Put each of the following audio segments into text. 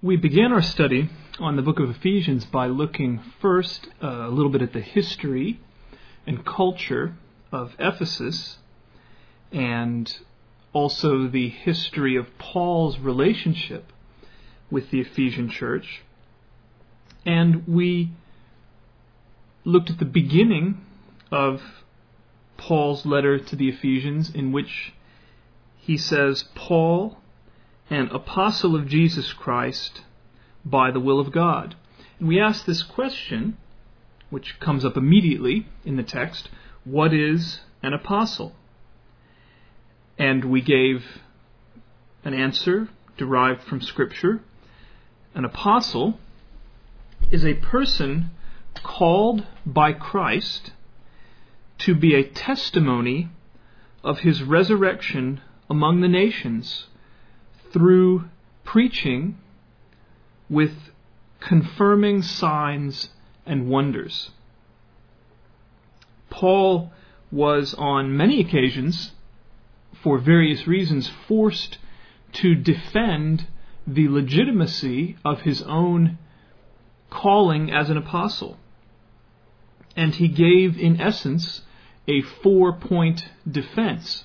We began our study on the book of Ephesians by looking first uh, a little bit at the history and culture of Ephesus and also the history of Paul's relationship with the Ephesian church. And we looked at the beginning of Paul's letter to the Ephesians, in which he says, Paul, an apostle of Jesus Christ by the will of God. And we ask this question, which comes up immediately in the text what is an apostle? And we gave an answer derived from Scripture. An apostle is a person called by Christ to be a testimony of his resurrection among the nations through preaching with confirming signs and wonders. Paul was on many occasions, for various reasons, forced to defend the legitimacy of his own calling as an apostle. And he gave, in essence, a four point defense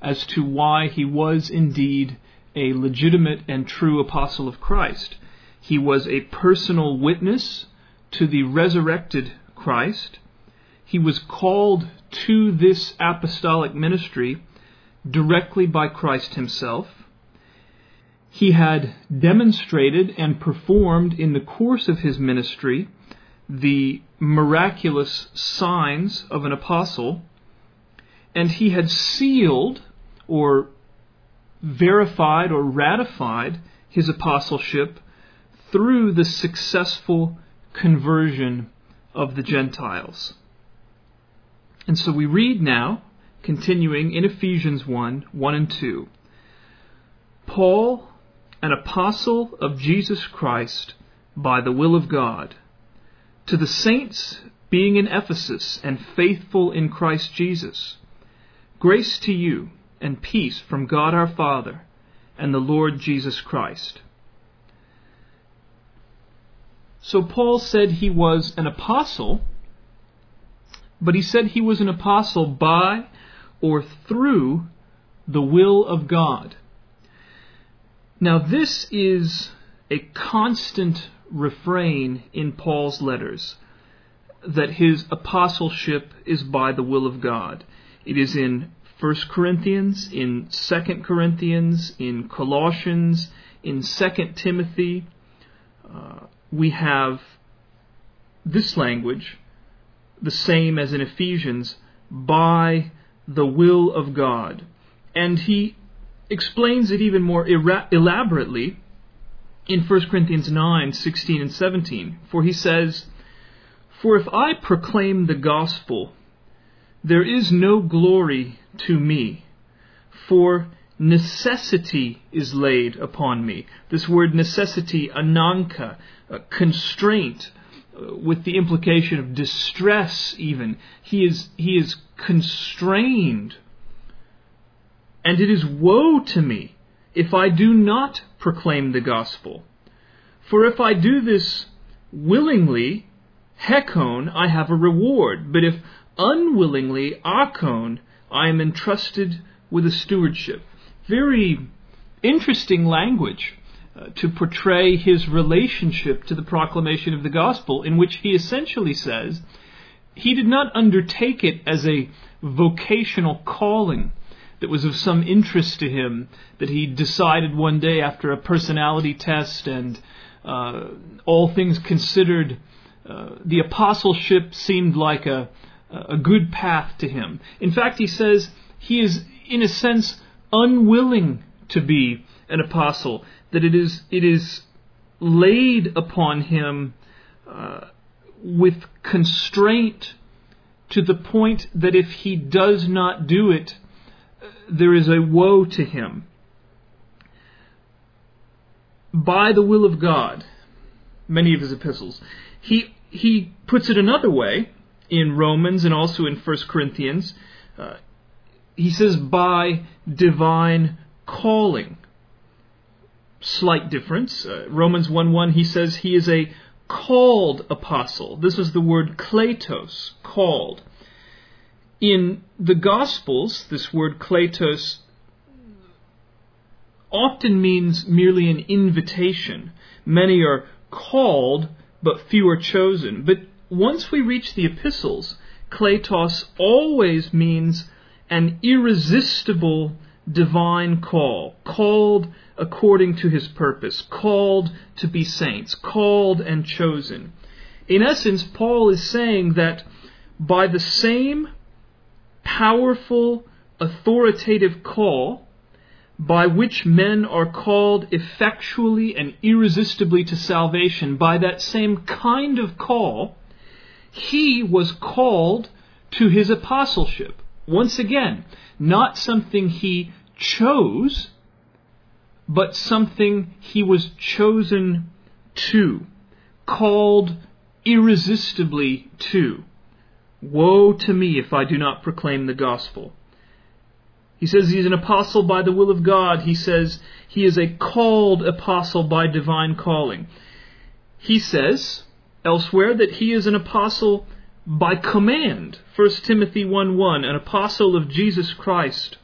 as to why he was indeed a legitimate and true apostle of Christ. He was a personal witness to the resurrected Christ. He was called to this apostolic ministry directly by Christ himself. He had demonstrated and performed in the course of his ministry the miraculous signs of an apostle, and he had sealed or verified or ratified his apostleship through the successful conversion of the Gentiles. And so we read now, continuing in Ephesians 1 1 and 2. Paul, an apostle of Jesus Christ by the will of God, to the saints being in Ephesus and faithful in Christ Jesus, grace to you and peace from God our Father and the Lord Jesus Christ. So Paul said he was an apostle, but he said he was an apostle by or through the will of God. Now, this is a constant refrain in Paul's letters that his apostleship is by the will of God. It is in 1 Corinthians, in 2 Corinthians, in Colossians, in 2 Timothy. Uh, we have this language, the same as in Ephesians, by the will of God. And he explains it even more elaborately in 1 Corinthians 9 16 and 17. For he says, For if I proclaim the gospel, there is no glory to me, for necessity is laid upon me. This word necessity, ananke, constraint, uh, with the implication of distress even. He is, he is constrained. And it is woe to me if I do not proclaim the gospel. For if I do this willingly, hekon, I have a reward. But if unwillingly, archon, I am entrusted with a stewardship. Very interesting language uh, to portray his relationship to the proclamation of the gospel, in which he essentially says he did not undertake it as a vocational calling that was of some interest to him, that he decided one day after a personality test and uh, all things considered, uh, the apostleship seemed like a, a good path to him. In fact, he says he is, in a sense, unwilling to be an apostle, that it is, it is laid upon him uh, with constraint to the point that if he does not do it, there is a woe to him. By the will of God, many of his epistles. He, he puts it another way in Romans and also in 1 Corinthians. Uh, he says, by divine calling. slight difference. Uh, Romans 1 1, he says he is a called apostle. This is the word kletos, called. In the Gospels, this word kletos often means merely an invitation. Many are called, but few are chosen. But once we reach the epistles, kletos always means an irresistible divine call, called according to his purpose, called to be saints, called and chosen. In essence, Paul is saying that by the same powerful, authoritative call by which men are called effectually and irresistibly to salvation, by that same kind of call, he was called to his apostleship. Once again, not something he chose, but something he was chosen to, called irresistibly to. Woe to me if I do not proclaim the gospel. He says he's an apostle by the will of God. He says he is a called apostle by divine calling. He says elsewhere that he is an apostle by command. 1 Timothy 1 1, an apostle of Jesus Christ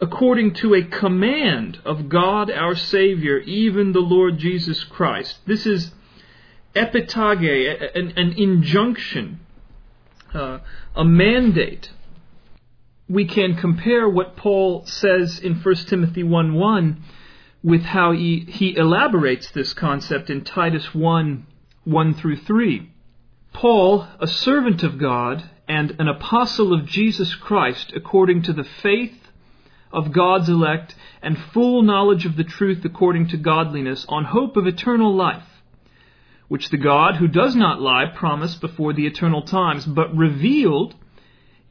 according to a command of God our Savior, even the Lord Jesus Christ. This is epitage, an, an injunction, uh, a mandate. We can compare what Paul says in 1 Timothy 1 1 with how he, he elaborates this concept in Titus 1 1 through 3. Paul, a servant of God and an apostle of Jesus Christ, according to the faith of God's elect and full knowledge of the truth according to godliness, on hope of eternal life, which the God who does not lie promised before the eternal times, but revealed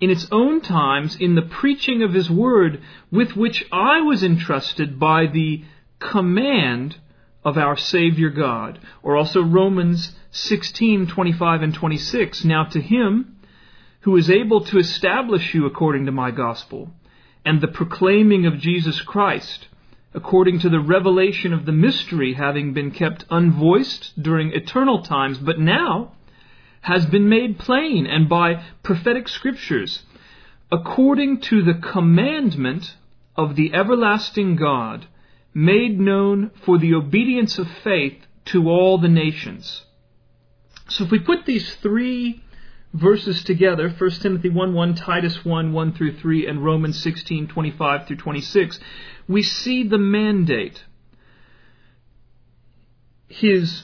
in its own times in the preaching of his word, with which I was entrusted by the command of our Savior God. Or also Romans 16, 25 and 26. Now to him who is able to establish you according to my gospel and the proclaiming of Jesus Christ, according to the revelation of the mystery having been kept unvoiced during eternal times, but now has been made plain and by prophetic scriptures, according to the commandment of the everlasting God, made known for the obedience of faith to all the nations. So if we put these three verses together 1 Timothy 1 1, Titus 1 1 through 3, and Romans 16 25 through 26 we see the mandate. His,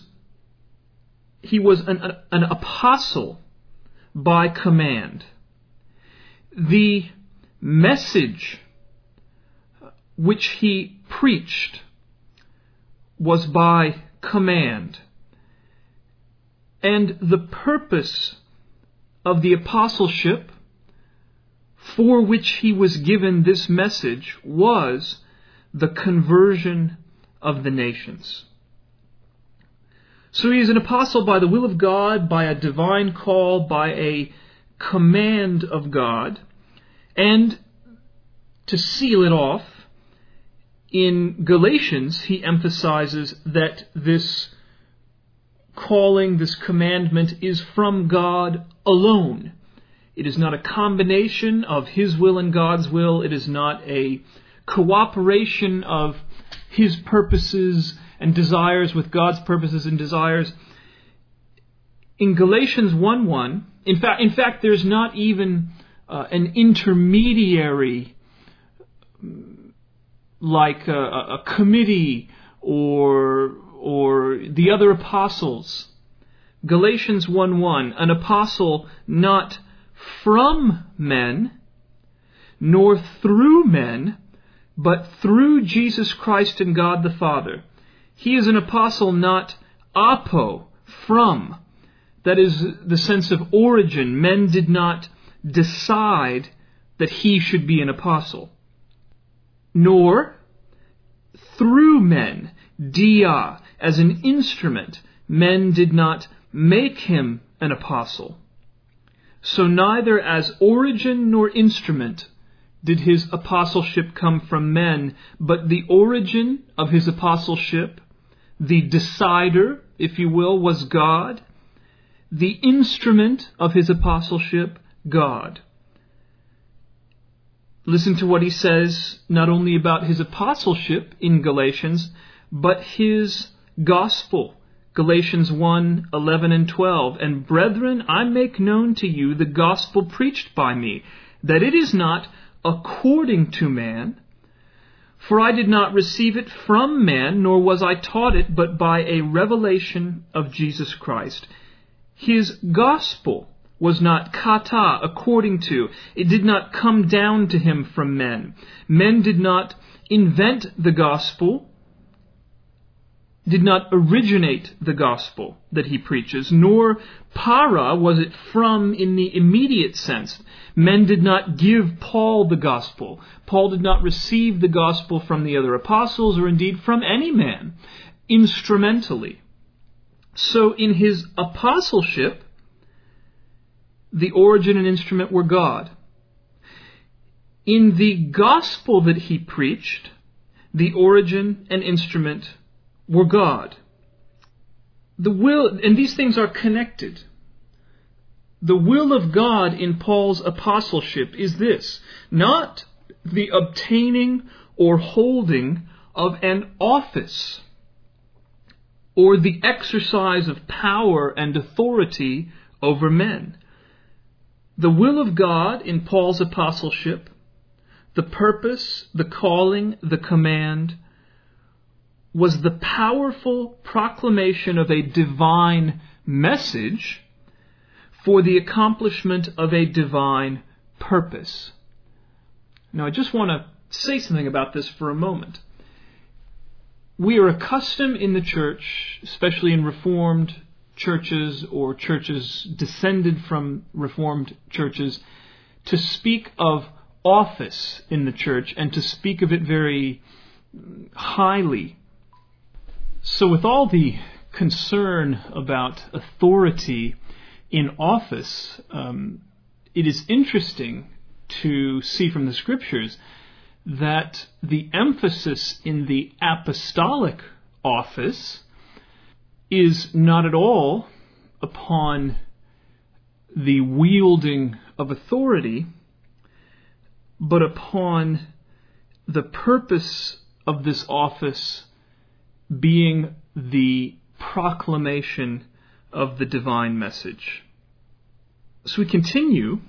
he was an, an apostle by command. The message which he preached was by command. And the purpose of the apostleship for which he was given this message was the conversion of the nations. So he is an apostle by the will of God, by a divine call, by a command of God, and to seal it off, in Galatians he emphasizes that this calling, this commandment is from God alone. It is not a combination of His will and God's will. It is not a cooperation of His purposes and desires with God's purposes and desires. In Galatians 1 1, in fact, in fact, there's not even uh, an intermediary like a, a committee or or the other apostles. Galatians 1:1 An apostle not from men nor through men but through Jesus Christ and God the Father. He is an apostle not apo from that is the sense of origin. Men did not decide that he should be an apostle. Nor through men, dia, as an instrument. Men did not make him an apostle. So neither as origin nor instrument did his apostleship come from men, but the origin of his apostleship, the decider, if you will, was God. The instrument of his apostleship, God. Listen to what he says not only about his apostleship in Galatians, but his gospel. Galatians 1 11 and 12. And brethren, I make known to you the gospel preached by me, that it is not according to man. For I did not receive it from man, nor was I taught it, but by a revelation of Jesus Christ. His gospel was not kata, according to. It did not come down to him from men. Men did not invent the gospel, did not originate the gospel that he preaches, nor para was it from in the immediate sense. Men did not give Paul the gospel. Paul did not receive the gospel from the other apostles or indeed from any man instrumentally. So in his apostleship, the origin and instrument were God. In the gospel that he preached, the origin and instrument were God. The will, and these things are connected. The will of God in Paul's apostleship is this not the obtaining or holding of an office or the exercise of power and authority over men. The will of God in Paul's apostleship, the purpose, the calling, the command, was the powerful proclamation of a divine message for the accomplishment of a divine purpose. Now, I just want to say something about this for a moment. We are accustomed in the church, especially in Reformed churches or churches descended from Reformed churches to speak of office in the church and to speak of it very highly. So, with all the concern about authority in office, um, it is interesting to see from the scriptures that the emphasis in the apostolic office is not at all upon the wielding of authority, but upon the purpose of this office being the proclamation of the divine message. So we continue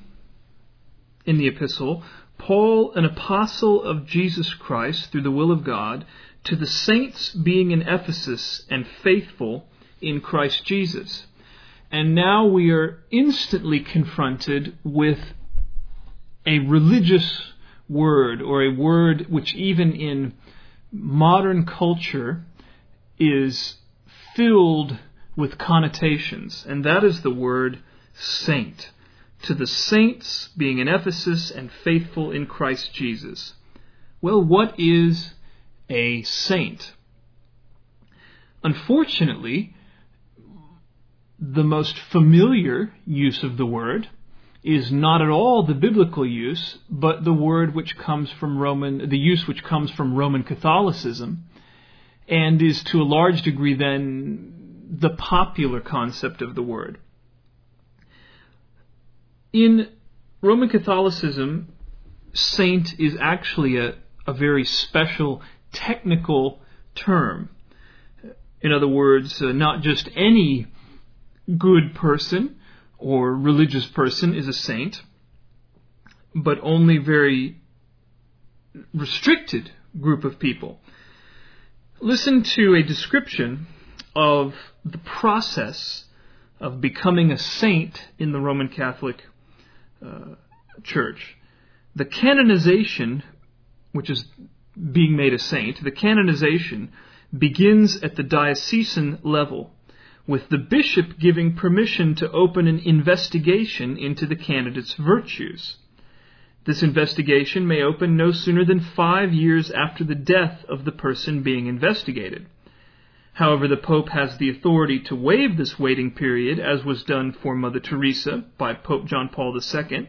in the epistle. Paul, an apostle of Jesus Christ through the will of God, to the saints being in Ephesus and faithful in Christ Jesus. And now we are instantly confronted with a religious word, or a word which, even in modern culture, is filled with connotations, and that is the word saint. To the saints being in Ephesus and faithful in Christ Jesus. Well, what is a saint. Unfortunately, the most familiar use of the word is not at all the biblical use, but the word which comes from Roman, the use which comes from Roman Catholicism, and is to a large degree then the popular concept of the word. In Roman Catholicism, saint is actually a, a very special technical term. In other words, uh, not just any good person or religious person is a saint, but only very restricted group of people. Listen to a description of the process of becoming a saint in the Roman Catholic uh, Church. The canonization, which is being made a saint, the canonization begins at the diocesan level, with the bishop giving permission to open an investigation into the candidate's virtues. This investigation may open no sooner than five years after the death of the person being investigated. However, the Pope has the authority to waive this waiting period, as was done for Mother Teresa by Pope John Paul II,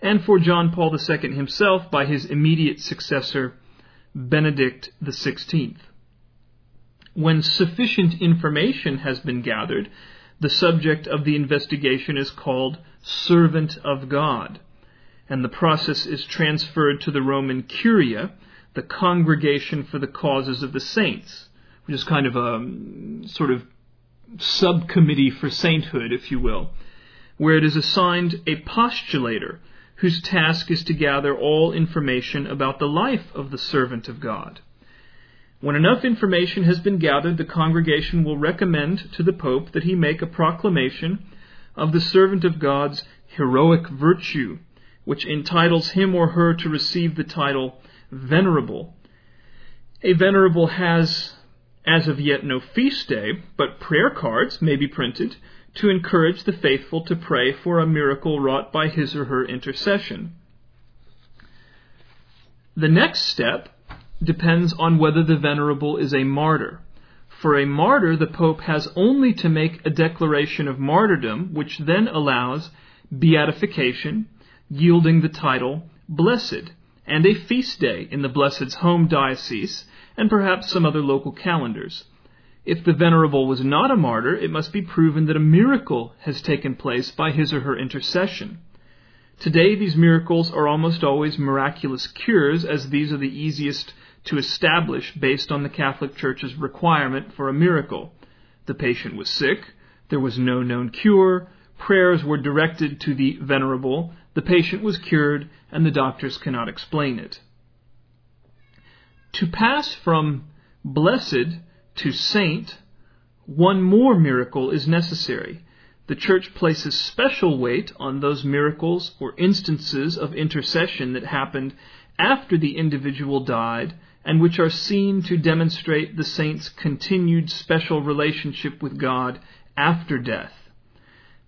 and for John Paul II himself by his immediate successor, Benedict XVI. When sufficient information has been gathered, the subject of the investigation is called servant of God, and the process is transferred to the Roman Curia, the Congregation for the Causes of the Saints, which is kind of a um, sort of subcommittee for sainthood, if you will, where it is assigned a postulator whose task is to gather all information about the life of the servant of God. When enough information has been gathered, the congregation will recommend to the Pope that he make a proclamation of the servant of God's heroic virtue, which entitles him or her to receive the title venerable. A venerable has as of yet no feast day, but prayer cards may be printed to encourage the faithful to pray for a miracle wrought by his or her intercession. The next step depends on whether the venerable is a martyr. For a martyr, the Pope has only to make a declaration of martyrdom, which then allows beatification, yielding the title blessed, and a feast day in the Blessed's home diocese, and perhaps some other local calendars. If the venerable was not a martyr, it must be proven that a miracle has taken place by his or her intercession. Today, these miracles are almost always miraculous cures, as these are the easiest to establish based on the Catholic Church's requirement for a miracle. The patient was sick, there was no known cure, prayers were directed to the venerable, the patient was cured, and the doctors cannot explain it. To pass from blessed to saint, one more miracle is necessary. The Church places special weight on those miracles or instances of intercession that happened after the individual died and which are seen to demonstrate the saint's continued special relationship with God after death.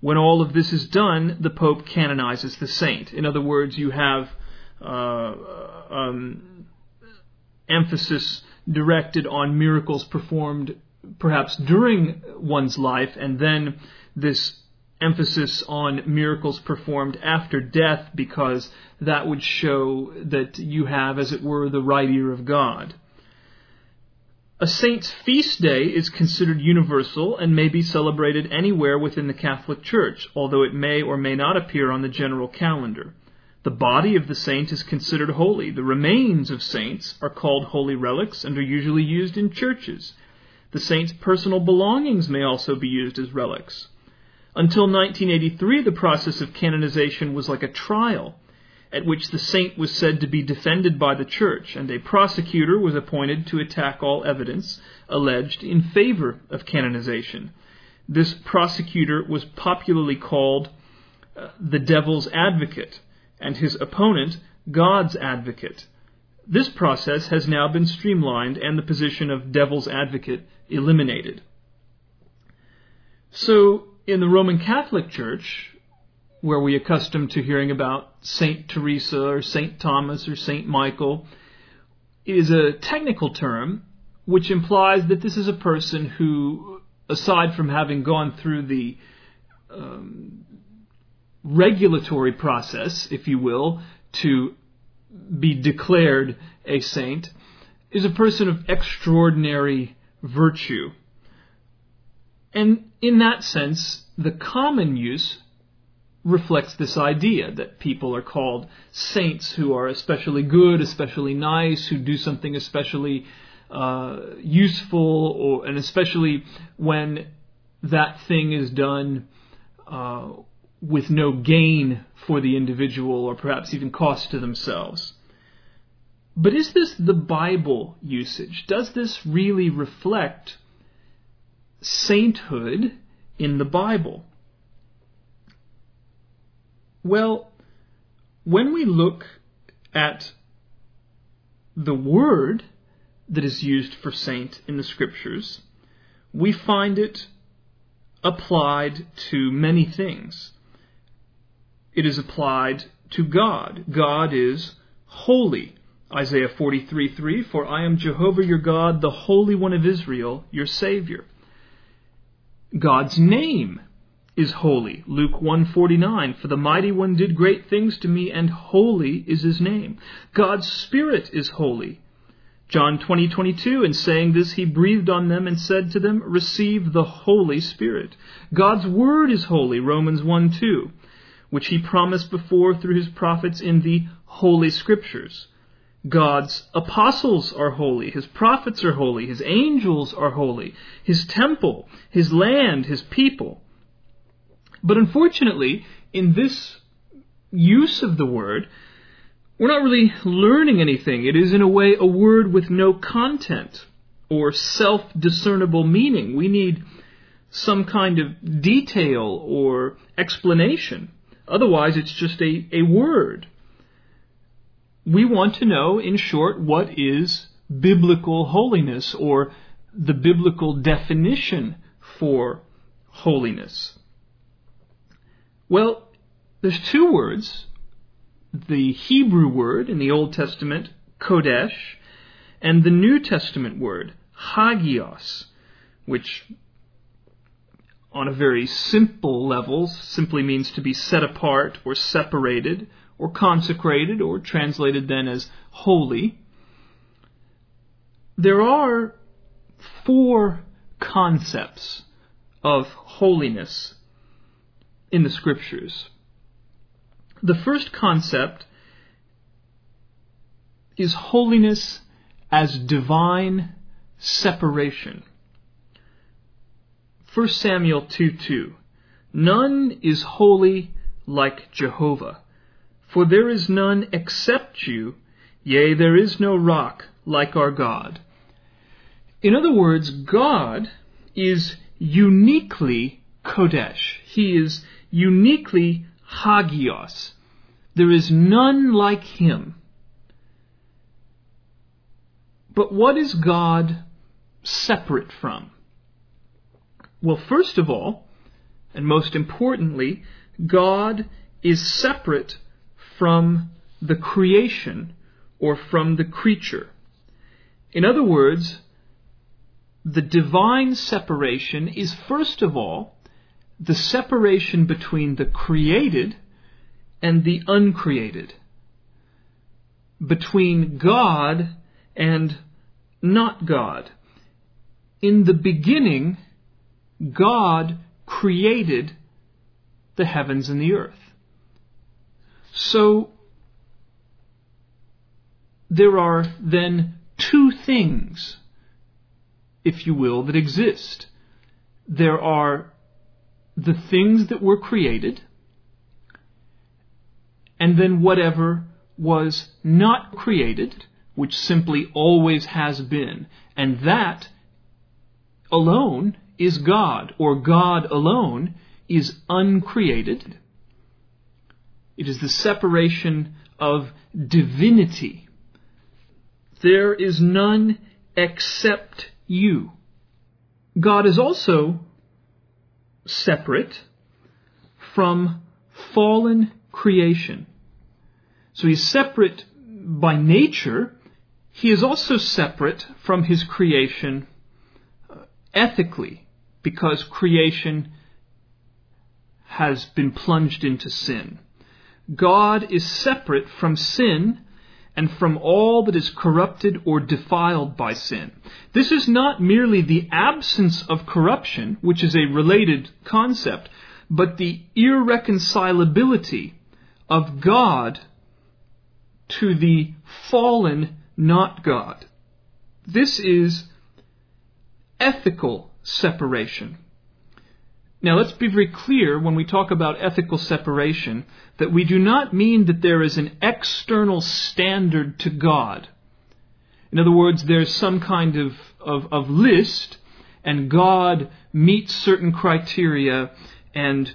When all of this is done, the Pope canonizes the saint. In other words, you have uh, um, emphasis directed on miracles performed perhaps during one's life, and then this emphasis on miracles performed after death because that would show that you have, as it were, the right ear of God. A saint's feast day is considered universal and may be celebrated anywhere within the Catholic Church, although it may or may not appear on the general calendar. The body of the saint is considered holy. The remains of saints are called holy relics and are usually used in churches. The saint's personal belongings may also be used as relics. Until 1983, the process of canonization was like a trial, at which the saint was said to be defended by the church, and a prosecutor was appointed to attack all evidence alleged in favor of canonization. This prosecutor was popularly called uh, the devil's advocate and his opponent God's advocate. This process has now been streamlined and the position of devil's advocate eliminated. So, in the Roman Catholic Church, where we accustomed to hearing about Saint Teresa or Saint Thomas or Saint Michael, is a technical term which implies that this is a person who, aside from having gone through the um, regulatory process, if you will, to be declared a saint, is a person of extraordinary virtue. And in that sense, the common use reflects this idea that people are called saints who are especially good, especially nice, who do something especially uh, useful, or, and especially when that thing is done uh, with no gain for the individual or perhaps even cost to themselves. But is this the Bible usage? Does this really reflect sainthood in the Bible? Well, when we look at the word that is used for saint in the scriptures, we find it applied to many things it is applied to God. God is holy. Isaiah 43 3 For I am Jehovah your God, the Holy One of Israel, your Savior. God's name is holy. Luke 149, for the mighty one did great things to me and holy is his name. God's spirit is holy. John 20, 22, in saying this, he breathed on them and said to them, receive the Holy Spirit. God's word is holy. Romans 1, 2, which he promised before through his prophets in the Holy Scriptures. God's apostles are holy, his prophets are holy, his angels are holy, his temple, his land, his people. But unfortunately, in this use of the word, we're not really learning anything. It is, in a way, a word with no content or self discernible meaning. We need some kind of detail or explanation. Otherwise, it's just a, a word. We want to know, in short, what is biblical holiness or the biblical definition for holiness. Well, there's two words the Hebrew word in the Old Testament, Kodesh, and the New Testament word, Hagios, which on a very simple level simply means to be set apart or separated or consecrated or translated then as holy. There are four concepts of holiness in the scriptures. The first concept is holiness as divine separation. 1 Samuel 2 2. None is holy like Jehovah, for there is none except you, yea, there is no rock like our God. In other words, God is uniquely Kodesh. He is uniquely Hagios. There is none like him. But what is God separate from? Well, first of all, and most importantly, God is separate from the creation or from the creature. In other words, the divine separation is first of all the separation between the created and the uncreated, between God and not God. In the beginning, God created the heavens and the earth. So, there are then two things, if you will, that exist. There are the things that were created, and then whatever was not created, which simply always has been. And that alone is God, or God alone is uncreated. It is the separation of divinity. There is none except you. God is also separate from fallen creation. So he's separate by nature. He is also separate from his creation uh, ethically because creation has been plunged into sin. God is separate from sin and from all that is corrupted or defiled by sin. This is not merely the absence of corruption, which is a related concept, but the irreconcilability of God to the fallen not God. This is ethical separation. Now let's be very clear when we talk about ethical separation that we do not mean that there is an external standard to God. In other words, there's some kind of, of, of list and God meets certain criteria and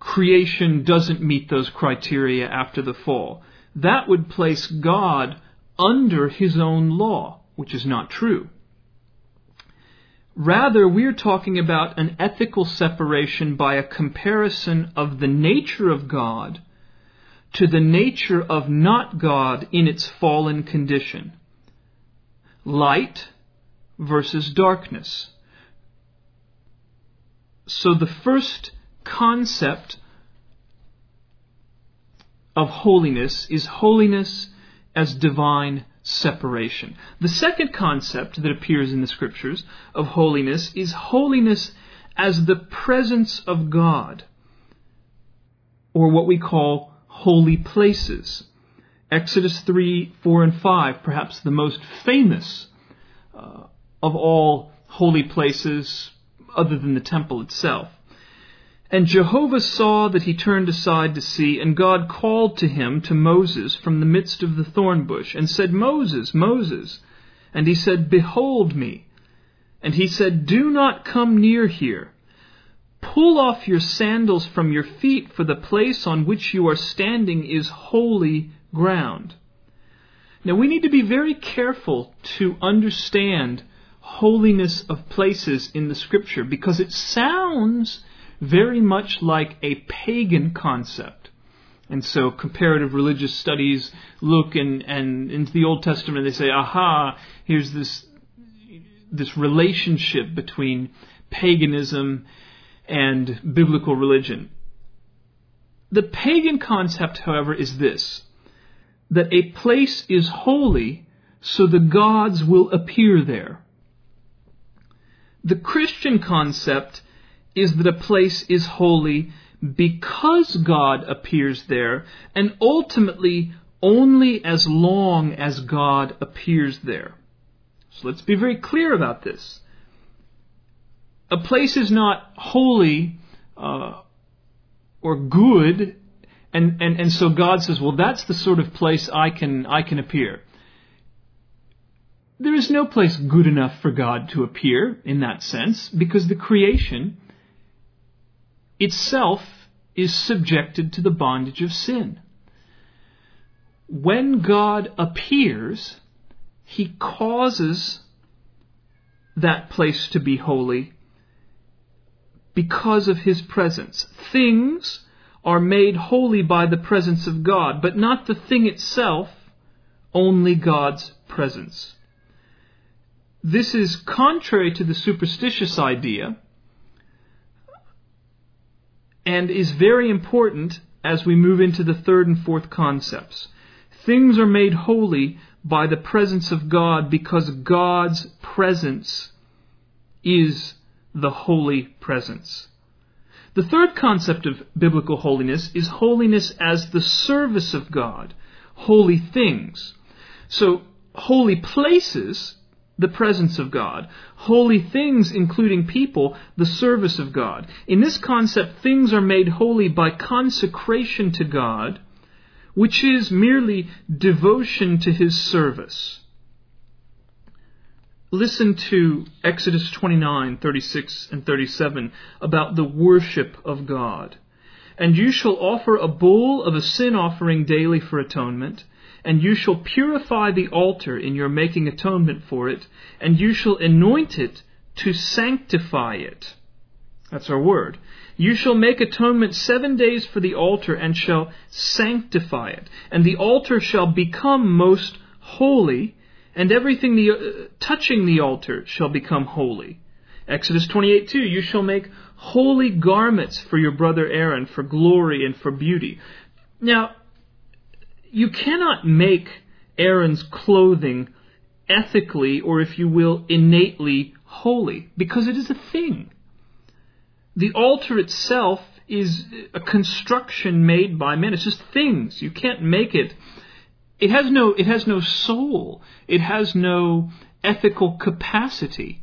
creation doesn't meet those criteria after the fall. That would place God under his own law, which is not true. Rather, we're talking about an ethical separation by a comparison of the nature of God to the nature of not God in its fallen condition. Light versus darkness. So the first concept of holiness is holiness as divine separation. The second concept that appears in the scriptures of holiness is holiness as the presence of God, or what we call holy places. Exodus 3, 4, and 5, perhaps the most famous uh, of all holy places other than the temple itself. And Jehovah saw that he turned aside to see, and God called to him, to Moses, from the midst of the thorn bush, and said, Moses, Moses. And he said, Behold me. And he said, Do not come near here. Pull off your sandals from your feet, for the place on which you are standing is holy ground. Now we need to be very careful to understand holiness of places in the scripture because it sounds very much like a pagan concept. And so comparative religious studies look and, and into the Old Testament they say, aha, here's this this relationship between paganism and biblical religion. The pagan concept, however, is this that a place is holy so the gods will appear there. The Christian concept is that a place is holy because God appears there, and ultimately only as long as God appears there. So let's be very clear about this. A place is not holy uh, or good, and, and, and so God says, well, that's the sort of place I can, I can appear. There is no place good enough for God to appear in that sense, because the creation itself is subjected to the bondage of sin. When God appears, he causes that place to be holy because of his presence. Things are made holy by the presence of God, but not the thing itself, only God's presence. This is contrary to the superstitious idea and is very important as we move into the third and fourth concepts. Things are made holy by the presence of God because God's presence is the holy presence. The third concept of biblical holiness is holiness as the service of God, holy things. So, holy places the presence of God. Holy things, including people, the service of God. In this concept, things are made holy by consecration to God, which is merely devotion to His service. Listen to Exodus 29, 36 and 37 about the worship of God. And you shall offer a bull of a sin offering daily for atonement and you shall purify the altar in your making atonement for it, and you shall anoint it to sanctify it. That's our word. You shall make atonement seven days for the altar and shall sanctify it. And the altar shall become most holy, and everything the, uh, touching the altar shall become holy. Exodus 28 2 You shall make holy garments for your brother Aaron for glory and for beauty. Now, you cannot make Aaron's clothing ethically, or if you will, innately holy, because it is a thing. The altar itself is a construction made by men. It's just things. You can't make it. It has no, it has no soul. It has no ethical capacity.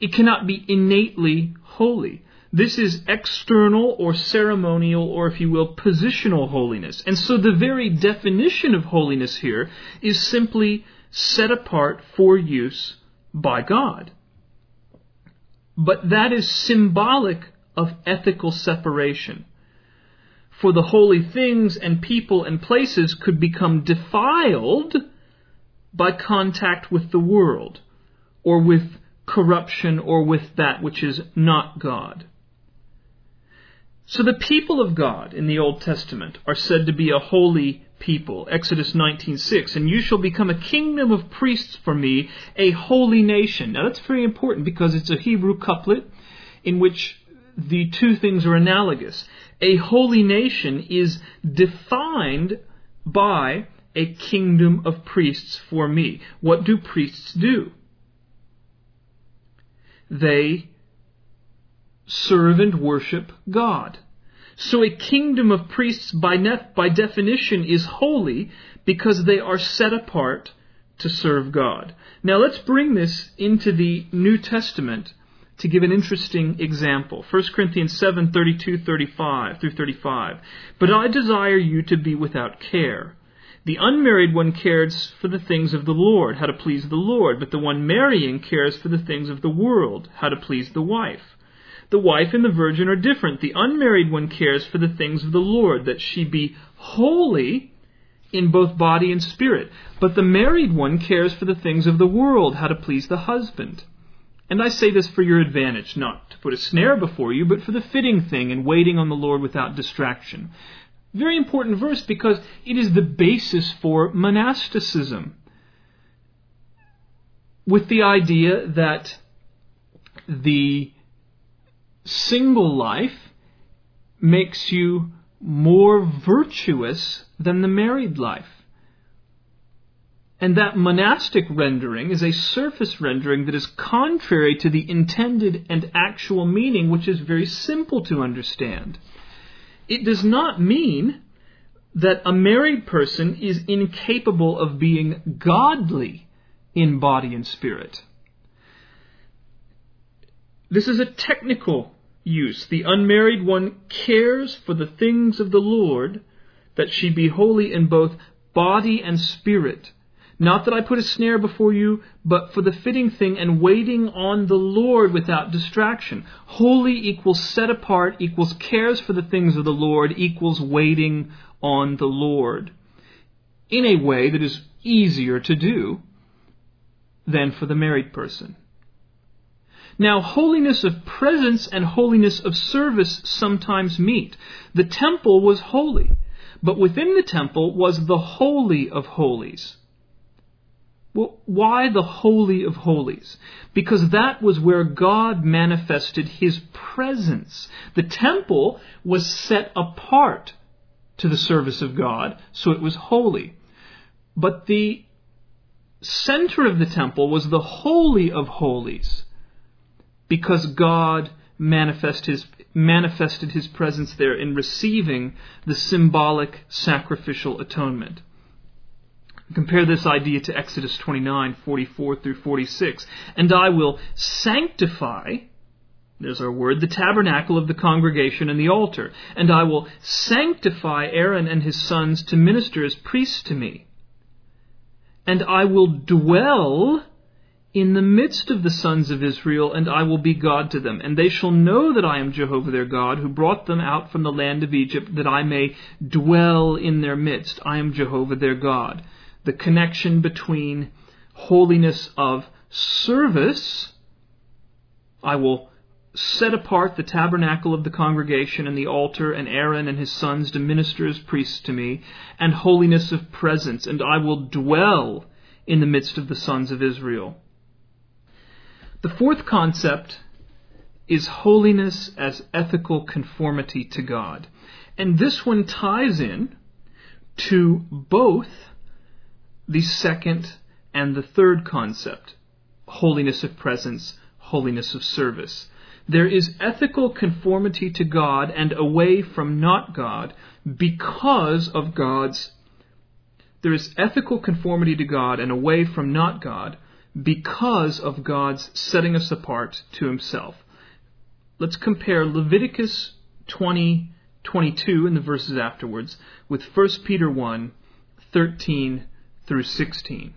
It cannot be innately holy. This is external or ceremonial or, if you will, positional holiness. And so the very definition of holiness here is simply set apart for use by God. But that is symbolic of ethical separation. For the holy things and people and places could become defiled by contact with the world, or with corruption, or with that which is not God. So the people of God in the Old Testament are said to be a holy people. Exodus 19:6, and you shall become a kingdom of priests for me, a holy nation. Now that's very important because it's a Hebrew couplet in which the two things are analogous. A holy nation is defined by a kingdom of priests for me. What do priests do? They serve and worship God. So a kingdom of priests by, nef- by definition is holy because they are set apart to serve God. Now let's bring this into the New Testament to give an interesting example. 1 Corinthians 7 32 35 through 35. But I desire you to be without care. The unmarried one cares for the things of the Lord, how to please the Lord, but the one marrying cares for the things of the world, how to please the wife. The wife and the virgin are different. The unmarried one cares for the things of the Lord, that she be holy in both body and spirit. But the married one cares for the things of the world, how to please the husband. And I say this for your advantage, not to put a snare before you, but for the fitting thing and waiting on the Lord without distraction. Very important verse because it is the basis for monasticism. With the idea that the single life makes you more virtuous than the married life. And that monastic rendering is a surface rendering that is contrary to the intended and actual meaning, which is very simple to understand. It does not mean that a married person is incapable of being godly in body and spirit. This is a technical use. The unmarried one cares for the things of the Lord, that she be holy in both body and spirit. Not that I put a snare before you, but for the fitting thing and waiting on the Lord without distraction. Holy equals set apart, equals cares for the things of the Lord, equals waiting on the Lord. In a way that is easier to do than for the married person. Now, holiness of presence and holiness of service sometimes meet. The temple was holy, but within the temple was the Holy of Holies. Well, why the Holy of Holies? Because that was where God manifested His presence. The temple was set apart to the service of God, so it was holy. But the center of the temple was the Holy of Holies, because God manifest his, manifested His presence there in receiving the symbolic sacrificial atonement. Compare this idea to Exodus 29, 44 through 46. And I will sanctify, there's our word, the tabernacle of the congregation and the altar. And I will sanctify Aaron and his sons to minister as priests to me. And I will dwell in the midst of the sons of Israel, and I will be God to them. And they shall know that I am Jehovah their God, who brought them out from the land of Egypt, that I may dwell in their midst. I am Jehovah their God the connection between holiness of service. I will set apart the tabernacle of the congregation and the altar and Aaron and his sons to minister as priests to me, and holiness of presence, and I will dwell in the midst of the sons of Israel. The fourth concept is holiness as ethical conformity to God. And this one ties in to both the second and the third concept holiness of presence, holiness of service. There is ethical conformity to God and away from not God because of God's. There is ethical conformity to God and away from not God because of God's setting us apart to Himself. Let's compare Leviticus 20, 22 in the verses afterwards with 1 Peter 1, 13 through 16.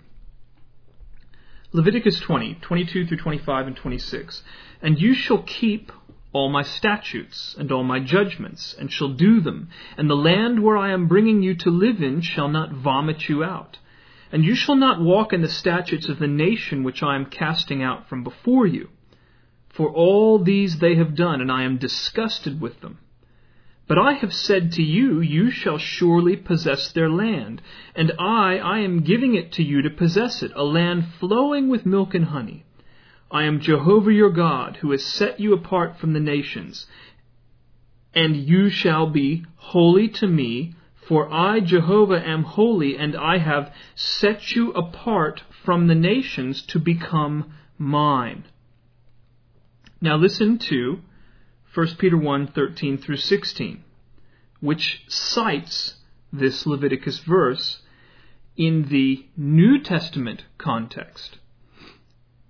Leviticus 20, 22 through 25 and 26. And you shall keep all my statutes and all my judgments, and shall do them, and the land where I am bringing you to live in shall not vomit you out. And you shall not walk in the statutes of the nation which I am casting out from before you. For all these they have done, and I am disgusted with them. But I have said to you, you shall surely possess their land, and I, I am giving it to you to possess it, a land flowing with milk and honey. I am Jehovah your God, who has set you apart from the nations, and you shall be holy to me, for I, Jehovah, am holy, and I have set you apart from the nations to become mine. Now listen to 1 Peter 1 13 through 16, which cites this Leviticus verse in the New Testament context.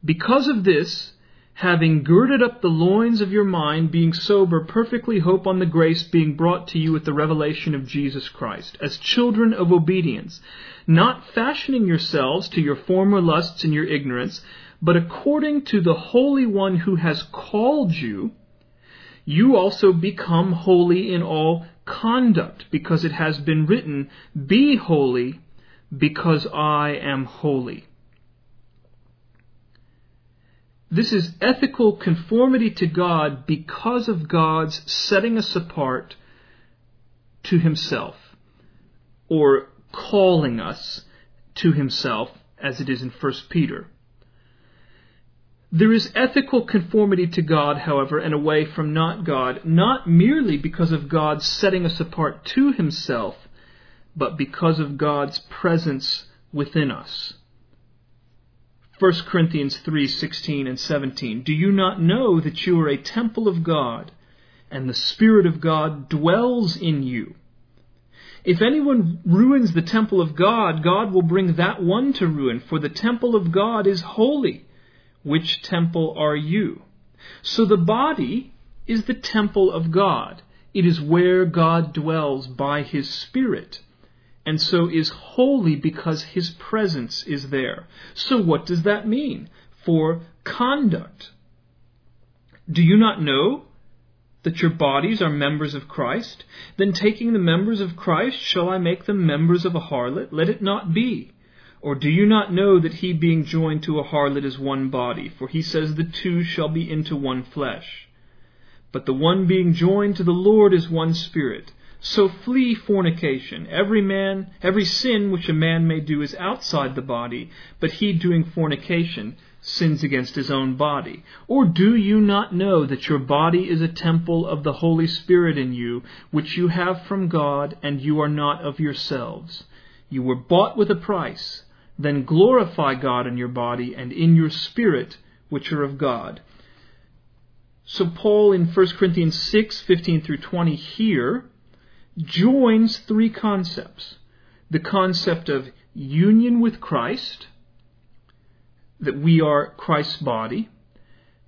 Because of this, having girded up the loins of your mind, being sober, perfectly hope on the grace being brought to you at the revelation of Jesus Christ, as children of obedience, not fashioning yourselves to your former lusts in your ignorance, but according to the Holy One who has called you, you also become holy in all conduct, because it has been written, Be holy, because I am holy. This is ethical conformity to God because of God's setting us apart to Himself, or calling us to Himself, as it is in 1 Peter. There is ethical conformity to God, however, and away from not God, not merely because of God's setting us apart to Himself, but because of God's presence within us. 1 Corinthians 3:16 and 17 Do you not know that you are a temple of God and the spirit of God dwells in you? If anyone ruins the temple of God God will bring that one to ruin for the temple of God is holy. Which temple are you? So the body is the temple of God. It is where God dwells by his spirit and so is holy because his presence is there. So, what does that mean for conduct? Do you not know that your bodies are members of Christ? Then, taking the members of Christ, shall I make them members of a harlot? Let it not be. Or do you not know that he being joined to a harlot is one body? For he says, The two shall be into one flesh. But the one being joined to the Lord is one spirit. So flee fornication. Every man, every sin which a man may do is outside the body, but he doing fornication sins against his own body. Or do you not know that your body is a temple of the Holy Spirit in you, which you have from God, and you are not of yourselves? You were bought with a price. Then glorify God in your body and in your spirit, which are of God. So Paul in 1 Corinthians 6, 15 through 20 here joins three concepts the concept of union with Christ, that we are Christ's body,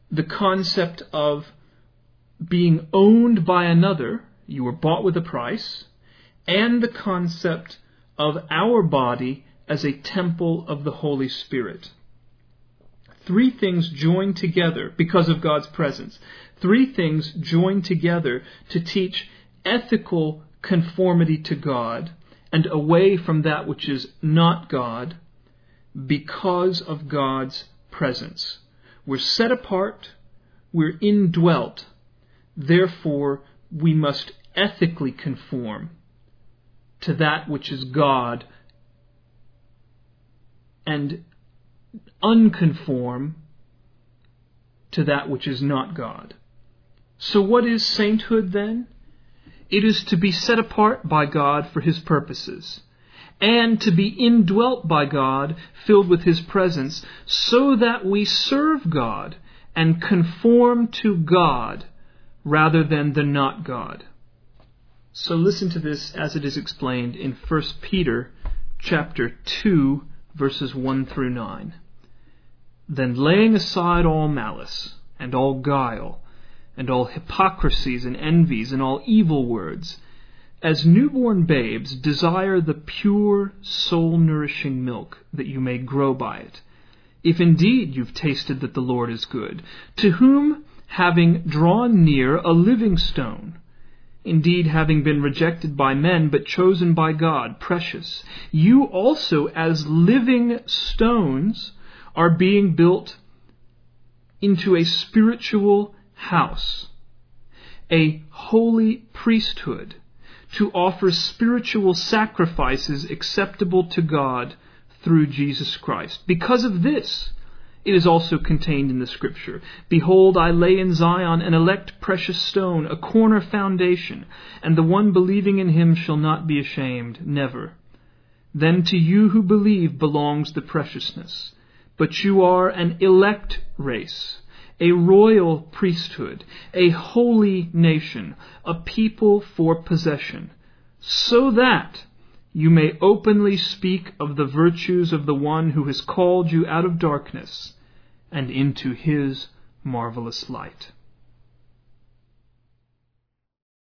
the concept of being owned by another, you were bought with a price, and the concept of our body as a temple of the Holy Spirit. Three things joined together because of God's presence. Three things joined together to teach ethical conformity to God and away from that which is not God because of God's presence. We're set apart, we're indwelt, therefore we must ethically conform to that which is God and unconform to that which is not God. So, what is sainthood then? It is to be set apart by God for His purposes, and to be indwelt by God, filled with His presence, so that we serve God and conform to God rather than the not God. So listen to this as it is explained in 1 Peter chapter 2 verses 1 through 9. Then laying aside all malice and all guile and all hypocrisies and envies and all evil words. As newborn babes, desire the pure, soul nourishing milk, that you may grow by it. If indeed you've tasted that the Lord is good, to whom, having drawn near a living stone, indeed having been rejected by men, but chosen by God, precious, you also, as living stones, are being built into a spiritual house, a holy priesthood, to offer spiritual sacrifices acceptable to God through Jesus Christ. Because of this, It is also contained in the Scripture Behold, I lay in Zion an elect precious stone, a corner foundation, and the one believing in him shall not be ashamed, never. Then to you who believe belongs the preciousness. But you are an elect race, a royal priesthood, a holy nation, a people for possession, so that you may openly speak of the virtues of the one who has called you out of darkness and into his marvelous light.